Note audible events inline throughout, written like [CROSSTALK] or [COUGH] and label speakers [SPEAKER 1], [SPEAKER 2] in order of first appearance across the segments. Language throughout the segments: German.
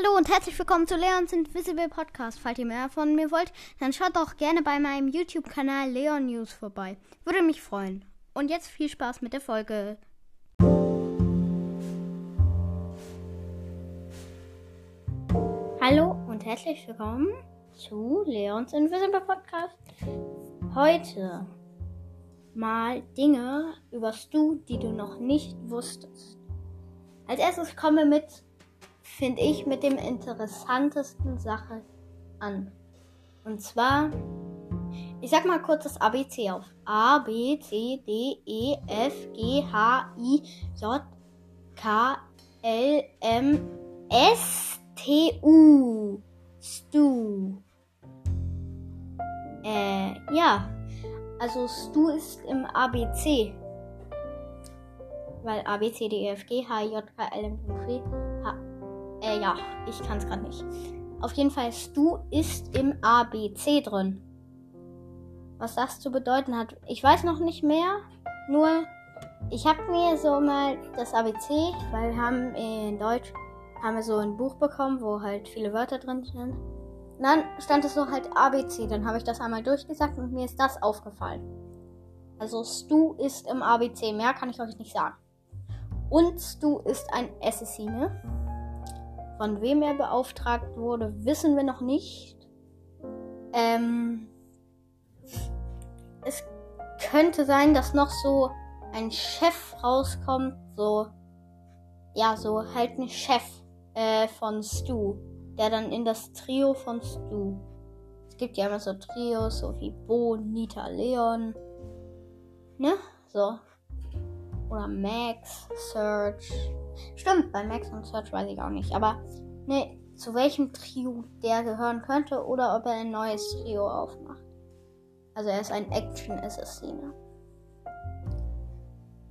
[SPEAKER 1] Hallo und herzlich willkommen zu Leons Invisible Podcast. Falls ihr mehr von mir wollt, dann schaut doch gerne bei meinem YouTube-Kanal Leon News vorbei. Würde mich freuen. Und jetzt viel Spaß mit der Folge. Hallo und herzlich willkommen zu Leons Invisible Podcast. Heute mal Dinge übers Du, die du noch nicht wusstest. Als erstes kommen wir mit finde ich, mit dem interessantesten Sache an. Und zwar, ich sag mal kurz das ABC auf. A, B, C, D, E, F, G, H, I, J, K, L, M, S, T, U. Stu. Äh, ja. Also Stu ist im ABC. Weil A, B, C, D, E, F, G, H, J, K, L, M, P, H, ja, ich kann es gerade nicht. Auf jeden Fall, Stu ist im ABC drin. Was das zu bedeuten hat, ich weiß noch nicht mehr. Nur, ich habe mir so mal das ABC, weil wir haben in Deutsch haben wir so ein Buch bekommen, wo halt viele Wörter drin sind. Und dann stand es so halt ABC. Dann habe ich das einmal durchgesagt und mir ist das aufgefallen. Also Stu ist im ABC. Mehr kann ich euch nicht sagen. Und Stu ist ein Assassine. Von wem er beauftragt wurde, wissen wir noch nicht. Ähm, es könnte sein, dass noch so ein Chef rauskommt, so ja, so halt ein Chef äh, von Stu, der dann in das Trio von Stu. Es gibt ja immer so Trios, so wie Bo, Nita, Leon, ne, so oder Max, Search, Stimmt, bei Max und Search weiß ich auch nicht. Aber ne, zu welchem Trio der gehören könnte oder ob er ein neues Trio aufmacht. Also er ist ein Action-Assassine.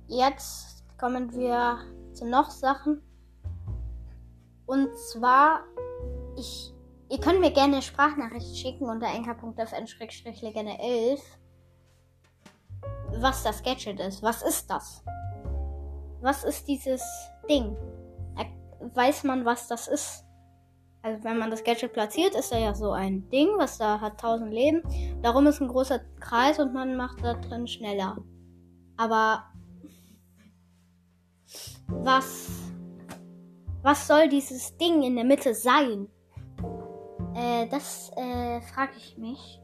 [SPEAKER 1] Jetzt kommen wir zu noch Sachen. Und zwar, ich, ihr könnt mir gerne Sprachnachricht schicken unter enker.fn-legende 11 was das Gadget ist. Was ist das? Was ist dieses Ding. weiß man, was das ist. Also wenn man das Gadget platziert, ist da ja so ein Ding, was da hat 1000 Leben. Darum ist ein großer Kreis und man macht da drin schneller. Aber was was soll dieses Ding in der Mitte sein? Äh, das äh, frage ich mich.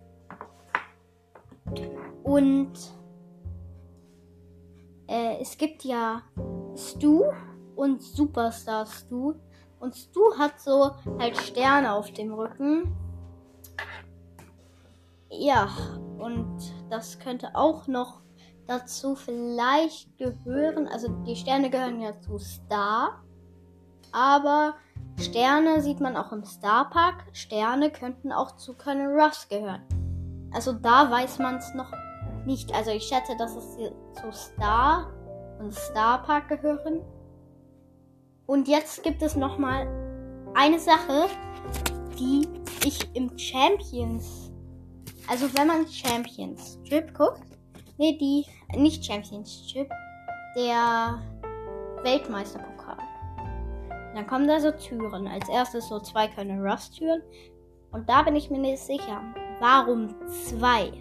[SPEAKER 1] Und äh, es gibt ja Stu und Superstar Stu. Und Stu hat so halt Sterne auf dem Rücken. Ja, und das könnte auch noch dazu vielleicht gehören. Also die Sterne gehören ja zu Star. Aber Sterne sieht man auch im Star Park. Sterne könnten auch zu Colonel Ruffs gehören. Also da weiß man es noch nicht. Also ich schätze, dass es zu Star und Star Park gehören. Und jetzt gibt es noch mal eine Sache, die ich im Champions, also wenn man Champions Trip guckt, nee, die nicht Champions Trip, der Weltmeisterpokal. Dann kommen da so Türen. Als erstes so zwei kleine Rust-Türen. Und da bin ich mir nicht sicher. Warum zwei?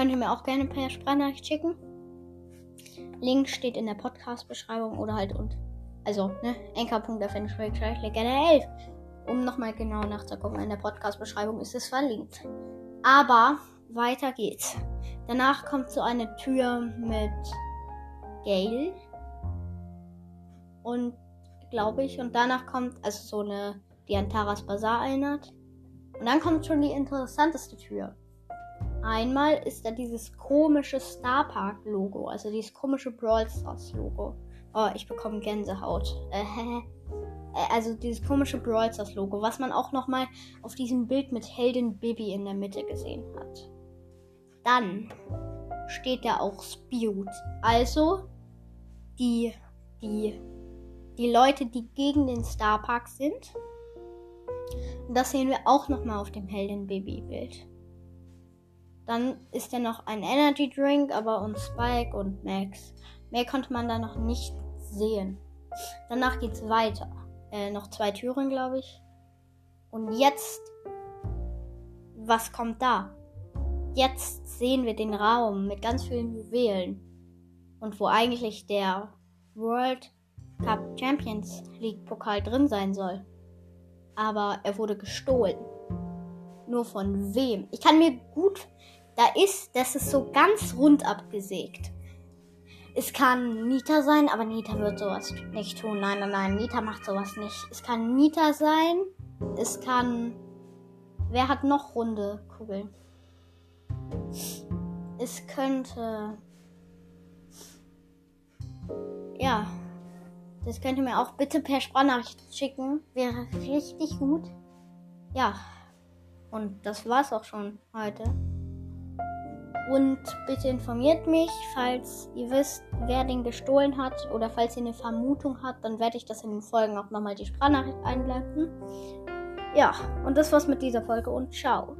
[SPEAKER 1] Könnt ihr mir auch gerne per Sprachnachricht schicken. Link steht in der Podcast-Beschreibung oder halt und also, ne, Legende 11. Um nochmal genau nachzugucken, in der Podcast-Beschreibung ist es verlinkt. Aber weiter geht's. Danach kommt so eine Tür mit Gale. Und glaube ich. Und danach kommt, also so eine, die an Taras Bazaar erinnert. Und dann kommt schon die interessanteste Tür. Einmal ist da dieses komische Star Park Logo, also dieses komische Brawl Stars Logo. Oh, ich bekomme Gänsehaut. [LAUGHS] Äh, also dieses komische Brawl Stars Logo, was man auch noch mal auf diesem Bild mit Heldin Bibi in der Mitte gesehen hat. Dann steht da auch Spewed. Also die die die Leute, die gegen den Star Park sind. Und das sehen wir auch noch mal auf dem Heldin Bibi Bild. Dann ist ja noch ein Energy Drink, aber und Spike und Max. Mehr konnte man da noch nicht sehen. Danach geht's weiter. Äh, noch zwei Türen, glaube ich. Und jetzt, was kommt da? Jetzt sehen wir den Raum mit ganz vielen Juwelen. Und wo eigentlich der World Cup Champions League Pokal drin sein soll. Aber er wurde gestohlen. Nur von wem? Ich kann mir gut. Da ist, das ist so ganz rund abgesägt. Es kann Nita sein, aber Nita wird sowas nicht tun. Nein, nein, nein, Nita macht sowas nicht. Es kann Nita sein. Es kann. Wer hat noch runde Kugeln? Es könnte. Ja. Das könnt ihr mir auch bitte per Sprachnachricht schicken. Wäre richtig gut. Ja. Und das war's auch schon heute. Und bitte informiert mich, falls ihr wisst, wer den gestohlen hat oder falls ihr eine Vermutung habt, dann werde ich das in den Folgen auch nochmal die Sprachnachricht einblenden. Ja, und das war's mit dieser Folge und ciao.